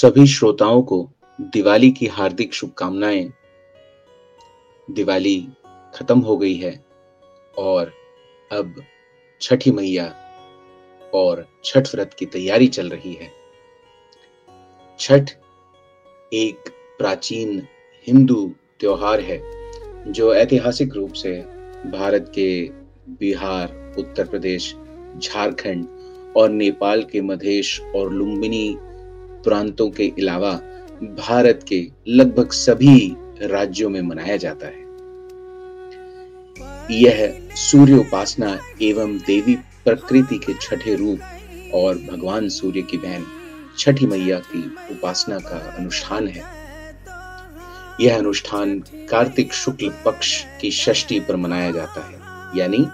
सभी श्रोताओं को दिवाली की हार्दिक शुभकामनाएँ। दिवाली खत्म हो गई है और अब छठी मैया और छठ व्रत की तैयारी चल रही है। छठ एक प्राचीन हिंदू त्योहार है जो ऐतिहासिक रूप से भारत के बिहार, उत्तर प्रदेश, झारखंड और नेपाल के मधेश और लुम्बिनी प्रांतों के अलावा भारत के लगभग सभी राज्यों में मनाया जाता है। यह सूर्य उपासना एवं देवी प्रकृति के छठे रूप और भगवान सूर्य की बहन छठी मैया की उपासना का अनुष्ठान है। यह अनुष्ठान कार्तिक शुक्ल पक्ष की षष्ठी पर मनाया जाता है, यानी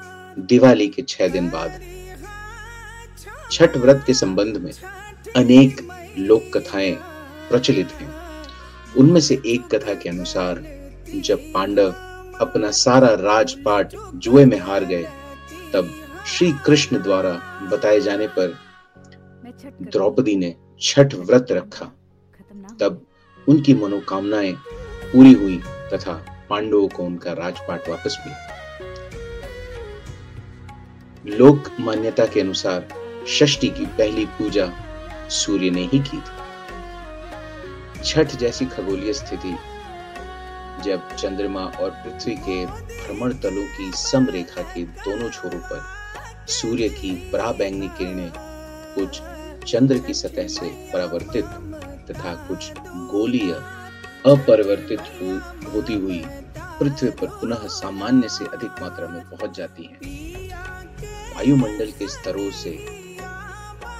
दिवाली के छह दिन बाद। छठ व्रत के संबंध में अनेक लोक कथाएँ प्रचलित हैं। उनमें से एक कथा के अनुसार जब पांडव अपना सारा राजपाट जुए में हार गए तब श्री कृष्ण द्वारा बताए जाने पर द्रौपदी ने छठ व्रत रखा। तब उनकी मनोकामनाएँ पूरी हुई तथा पांडवों को उनका राजपाट वापस मिला। लोक मान्यता के अनुसार षष्ठी की पहली पूजा सूर्य ने ही की थी छठ जैसी खगोलीय स्थिति जब चंद्रमा और पृथ्वी के भ्रमण तलों की सम रेखा के दोनों छोरों पर सूर्य की पराबैंगनी किरणें कुछ चंद्र की सतह से परावर्तित तथा कुछ गोलीय अपरिवर्तित हो, होती हुई पृथ्वी पर पुनः सामान्य से अधिक मात्रा में पहुँच जाती हैं। वायुमंडल के स्तरों से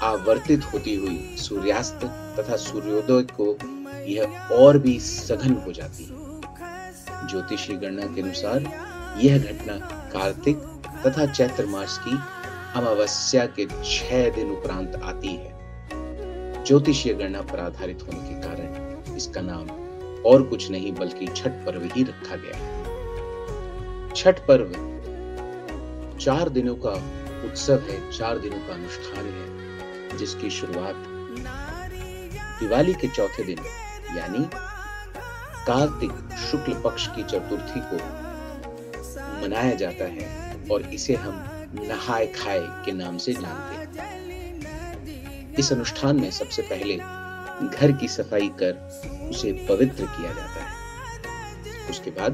आवर्तित होती हुई सूर्यास्त तथा सूर्योदय को यह और भी सघन हो जाती है। ज्योतिषी गणना के अनुसार यह घटना कार्तिक तथा चैत्र मास की अमावस्या के छह दिन उपरांत आती है। ज्योतिषीय गणना पर आधारित होने के कारण इसका नाम और कुछ नहीं बल्कि छठ पर्व ही रखा गया है। छठ पर्व चार दिनों का उत्सव है, चार दिनों का अनुष्ठान है। जिसकी शुरुआत दिवाली के चौथे दिन, यानी कार्तिक शुक्ल पक्ष की चतुर्थी को मनाया जाता है और इसे हम नहाय खाए के नाम से जानते हैं। इस अनुष्ठान में सबसे पहले घर की सफ़ाई कर उसे पवित्र किया जाता है। उसके बाद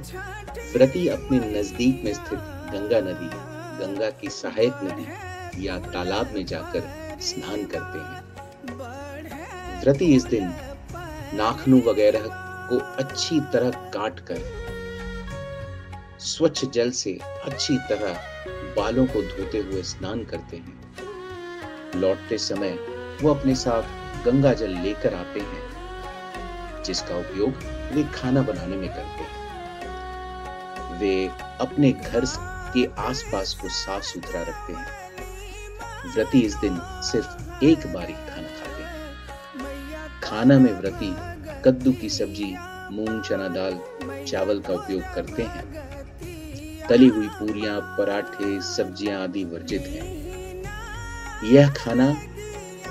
व्रती अपने नज़दीक में स्थित गंगा नदी, गंगा की सहायक नदी या तालाब में जाकर स्नान करते हैं। व्रती इस दिन नाखनू वगैरह को अच्छी तरह काट कर स्वच्छ जल से अच्छी तरह बालों को धोते हुए स्नान करते हैं। लौटते समय वो अपने साथ गंगा जल लेकर आते हैं, जिसका उपयोग वे खाना बनाने में करते हैं। वे अपने घर के आसपास को साफ़ सुथरा रखते हैं। व्रती इस दिन सिर्फ़ एक बारी खाना खाते हैं। खाना में व्रती कद्दू की सब्ज़ी, मूंग चना दाल, चावल का उपयोग करते हैं। तली हुई पूरियाँ, पराठे, सब्ज़ियाँ आदि वर्जित हैं। यह खाना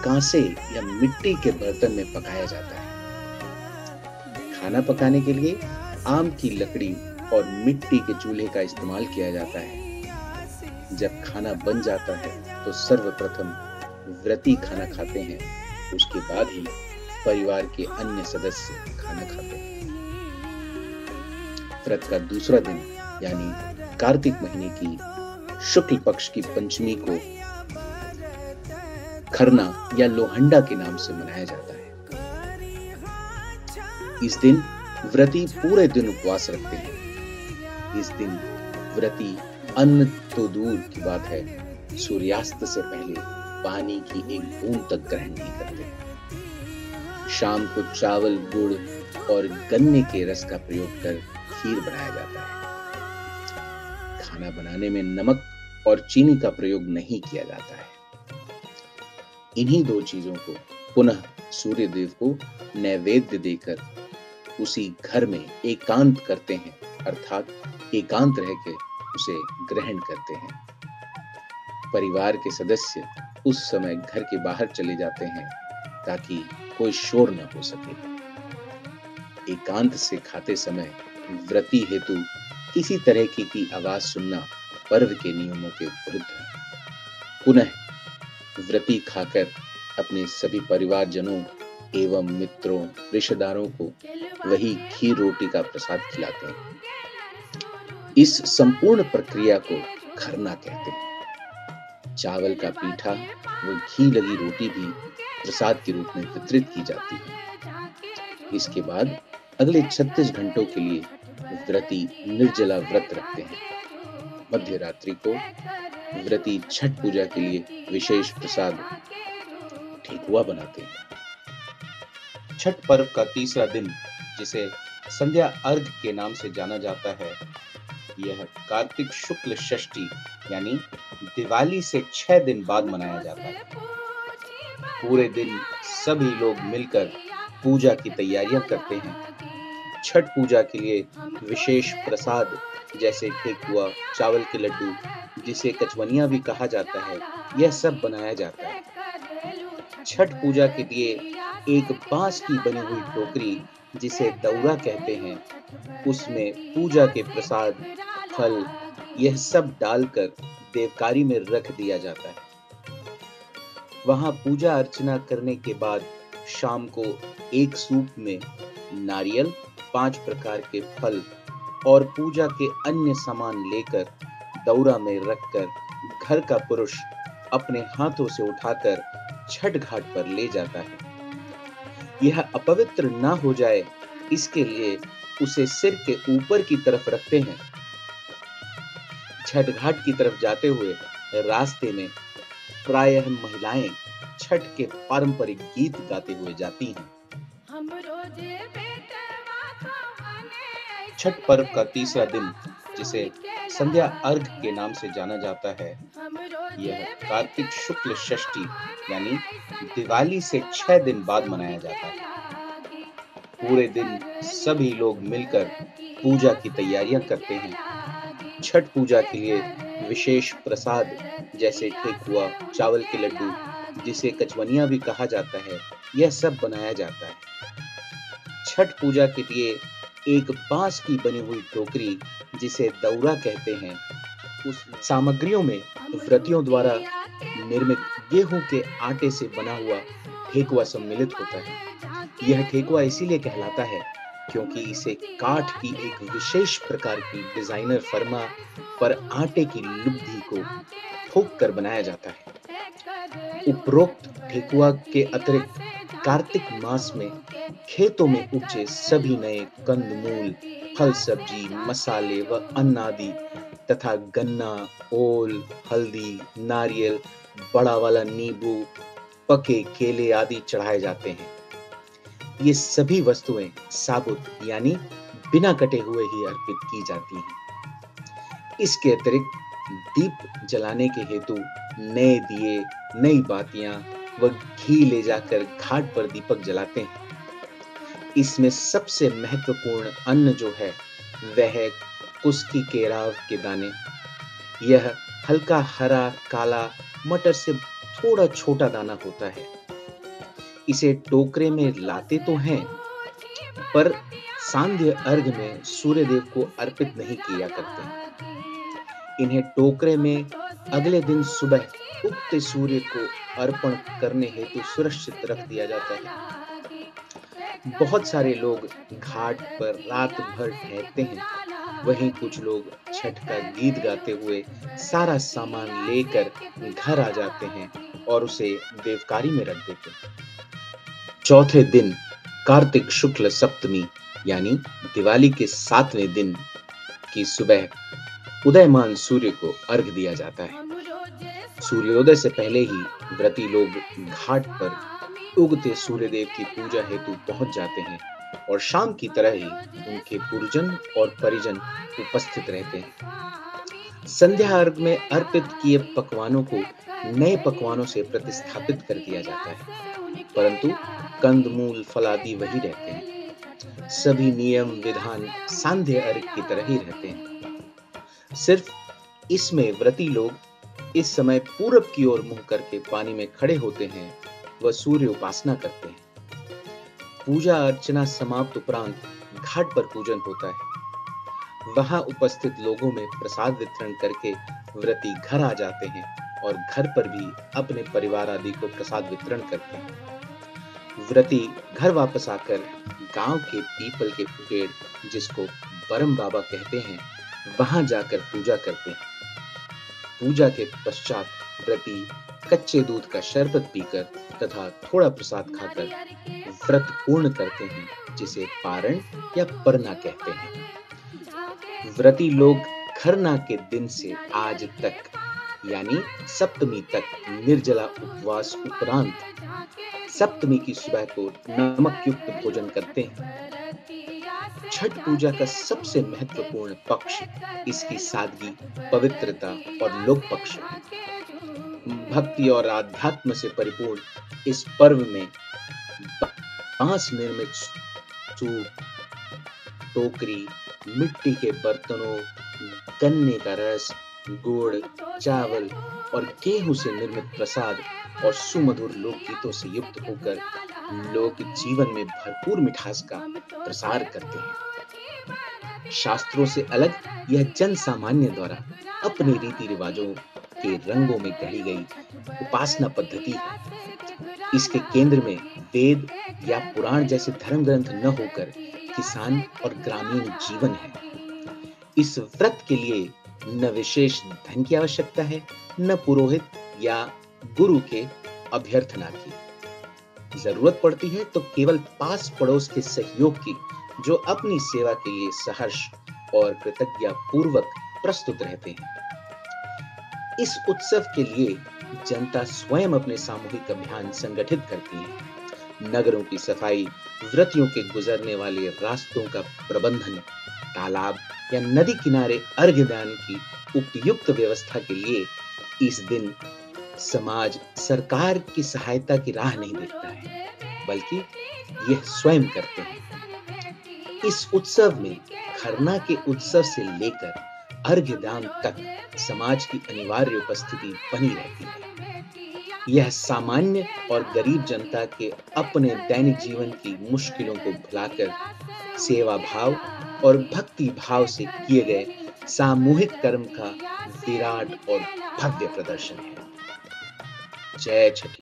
कांसे या मिट्टी के बर्तन में पकाया जाता है। खाना पकाने के लिए आम की लकड़ी और मिट्टी के चूल्हे का इस्तेमाल किया जाता है। जब खाना बन जाता है तो सर्वप्रथम व्रती खाना खाते हैं। उसके बाद ही परिवार के अन्य सदस्य खाना खाते हैं। व्रत का दूसरा दिन, यानी कार्तिक महीने की शुक्ल पक्ष की पंचमी को खरना या लोहंडा के नाम से मनाया जाता है। इस दिन व्रती पूरे दिन उपवास रखते हैं। इस दिन व्रती अन्न तो दूर की बात है सूर्यास्त से पहले पानी की एक बूंद तक ग्रहण नहीं करते शाम को चावल, गुड़ और गन्ने के रस का प्रयोग कर खीर बनाया जाता है। खाना बनाने में नमक और चीनी का प्रयोग नहीं किया जाता है। इन्हीं दो चीज़ों को पुनः सूर्य देव को नैवेद्य देकर उसी घर में एकांत करते हैं, अर्थात एकांत रह के उसे ग्रहण करते हैं। परिवार के सदस्य उस समय घर के बाहर चले जाते हैं ताकि कोई शोर न हो सके। एकांत से खाते समय व्रति हेतु किसी तरह की, की आवाज़ सुनना पर्व के नियमों के विरुद्ध है। पुनः व्रति खाकर अपने सभी परिवारजनों एवं मित्रों रिश्तेदारों को वही खीर रोटी का प्रसाद खिलाते हैं। इस संपूर्ण प्रक्रिया को खरना कहते हैं। चावल का पीठा व घी लगी रोटी भी प्रसाद के रूप में वितरित की जाती है। इसके बाद अगले 36 घंटों के लिए व्रती निर्जला व्रत रखते हैं। मध्य रात्रि को व्रती छठ पूजा के लिए विशेष प्रसाद ठेकुआ बनाते हैं। छठ पर्व का तीसरा दिन, जिसे संध्या अर्घ के नाम से जाना जाता है यह कार्तिक शुक्ल षष्ठी, यानी दिवाली से छह दिन बाद मनाया जाता है। पूरे दिन सभी लोग मिलकर पूजा की तैयारियाँ करते हैं। छठ पूजा के लिए विशेष प्रसाद, जैसे ठेकुआ, चावल के लड्डू, जिसे कचवनिया भी कहा जाता है, यह सब बनाया जाता है। छठ पूजा के लिए एक बाँस की बनी हुई टोकरी जिसे दौरा कहते हैं, उसमें पूजा के प्रसाद, फल, यह सब डालकर देवकारी में रख दिया जाता है। वहाँ पूजा अर्चना करने के बाद शाम को एक सूप में नारियल, पाँच प्रकार के फल और पूजा के अन्य सामान लेकर दौरा में रखकर घर का पुरुष अपने हाथों से उठाकर छठ घाट पर ले जाता है। यह अपवित्र ना हो जाए इसके लिए उसे सिर के ऊपर की तरफ़ रखते हैं। छठ घाट की तरफ़ जाते हुए रास्ते में प्रायः महिलाएँ छठ के पारंपरिक गीत गाते हुए जाती हैं। छठ पर्व का तीसरा दिन जिसे संध्या अर्घ के नाम से जाना जाता है। यह कार्तिक शुक्ल षष्ठी, यानी दिवाली से छह दिन बाद मनाया जाता है। पूरे दिन सभी लोग मिलकर पूजा की तैयारियाँ करते हैं। छठ पूजा के लिए विशेष प्रसाद, जैसे ठेकुआ चावल के लड्डू, जिसे कचवनिया भी कहा जाता है, यह सब बनाया जाता है। छठ पूजा के लिए एक बाँस की बनी हुई टोकरी, जिसे दौरा कहते हैं, उस सामग्रियों में व्रतियों द्वारा निर्मित गेहूँ के आटे से बना हुआ ठेकुआ सम्मिलित होता है। यह ठेकुआ इसीलिए कहलाता है क्योंकि इसे काठ की एक विशेष प्रकार की डिज़ाइनर फर्मा पर आटे की लुब्धि को ठोक कर बनाया जाता है। उपरोक्त ठेकुआ के अतिरिक्त कार्तिक मास में खेतों में उपजे सभी नए कंदमूल फल सब्ज़ी मसाले व अन्न आदि तथा गन्ना, ओल, हल्दी, नारियल, बड़ा वाला नींबू, पके, केले आदि चढ़ाए जाते हैं। ये सभी वस्तुएँ साबुत यानी बिना कटे हुए ही अर्पित की जाती हैं। इसके अतिरिक्त दीप जलाने के हेतु नए दिए, नई बातियाँ व घी ले जाकर घाट पर दीपक जलाते हैं। इसमें सबसे महत्वपूर्ण अन्न जो है, वह है कुस्की केराव के दाने। यह हल्का हरा, काला, मटर से थोड़ा छोटा दाना होता है। इसे टोकरे में लाते तो हैं, पर सांध्य अर्घ में सूर्य देव को अर्पित नहीं किया करते। इन्हें टोकरे में अगले दिन सुबह उगते सूर्य को अर्पण करने हेतु सुरक्षित रख दिया जाता है। बहुत सारे लोग घाट पर रात भर ठहरते हैं। वहीं कुछ लोग छठ का गीत गाते हुए सारा सामान लेकर घर आ जाते हैं और उसे देवकारी में रख देते हैं। चौथे दिन कार्तिक शुक्ल सप्तमी, यानी दिवाली के सातवें दिन की सुबह उदयमान सूर्य को अर्घ दिया जाता है। सूर्योदय से पहले ही व्रती लोग घाट पर उगते सूर्यदेव की पूजा हेतु पहुँच जाते हैं और शाम की तरह ही उनके पुरजन और परिजन उपस्थित रहते हैं। संध्या अर्घ में अर्पित किए पकवानों को नए पकवानों से प्रतिस्थापित कर दिया जाता है, परंतु कंदमूल फलादि वही रहते हैं। सभी नियम, विधान सांध्य अर्घ की तरह ही रहते हैं। सिर्फ़ इसमें व्रती लोग इस समय पूरब की ओर मुँह करके पानी में खड़े होते हैं व सूर्य उपासना करते हैं। पूजा अर्चना समाप्त उपरांत घाट पर पूजन होता है। वहाँ उपस्थित लोगों में प्रसाद वितरण करके व्रती घर आ जाते हैं और घर पर भी अपने परिवार आदि को प्रसाद वितरण करते हैं। व्रती घर वापस आकर गाँव के पीपल के पेड़, जिसको बरम बाबा कहते हैं, वहाँ जाकर पूजा करते हैं। पूजा के पश्चात व्रती कच्चे दूध का शरबत पीकर तथा थोड़ा प्रसाद खाकर व्रत पूर्ण करते हैं, जिसे पारण या परना कहते हैं। व्रती लोग खरना के दिन से आज तक, यानी सप्तमी तक निर्जला उपवास उपरांत सप्तमी की सुबह को नमक युक्त भोजन करते हैं। छठ पूजा का सबसे महत्वपूर्ण पक्ष इसकी सादगी, पवित्रता और लोक पक्ष भक्ति और आध्यात्म से परिपूर्ण इस पर्व में बाँस निर्मित सूप टोकरी, मिट्टी के बर्तनों, गन्ने का रस गुड़, चावल और गेहूँ से निर्मित प्रसाद और सुमधुर लोकगीतों से युक्त होकर लोग जीवन में भरपूर मिठास का प्रसार करते हैं। शास्त्रों से अलग यह जन सामान्य द्वारा अपने रीति रिवाजों के रंगों में गढ़ी गई उपासना पद्धति है। इसके केंद्र में वेद या पुराण जैसे धर्म ग्रंथ न होकर किसान और ग्रामीण जीवन है। इस व्रत के लिए न विशेष धन की आवश्यकता है, न पुरोहित या गुरु के अभ्यर्थना की। ज़रूरत पड़ती है तो केवल पास पड़ोस के सहयोग की, जो अपनी सेवा के लिए सहर्ष और कृतज्ञता पूर्वक प्रस्तुत रहते हैं। इस उत्सव के लिए जनता स्वयं अपने सामूहिक अभियान संगठित करती है। नगरों की सफ़ाई, व्रतियों के गुजरने वाले रास्तों का प्रबंधन तालाब या नदी किनारे अर्घ्यदान की उपयुक्त व्यवस्था के लिए इस दिन समाज सरकार की सहायता की राह नहीं देखता है, बल्कि यह स्वयं करते हैं। इस उत्सव में खरना के उत्सव से लेकर अर्घ्यदान तक समाज की अनिवार्य उपस्थिति बनी रहती है। यह सामान्य और गरीब जनता के अपने दैनिक जीवन की मुश्किलों को भुलाकर सेवा भाव और भक्ति भाव से किए गए सामूहिक कर्म का विराट और भव्य प्रदर्शन है। जय छठी।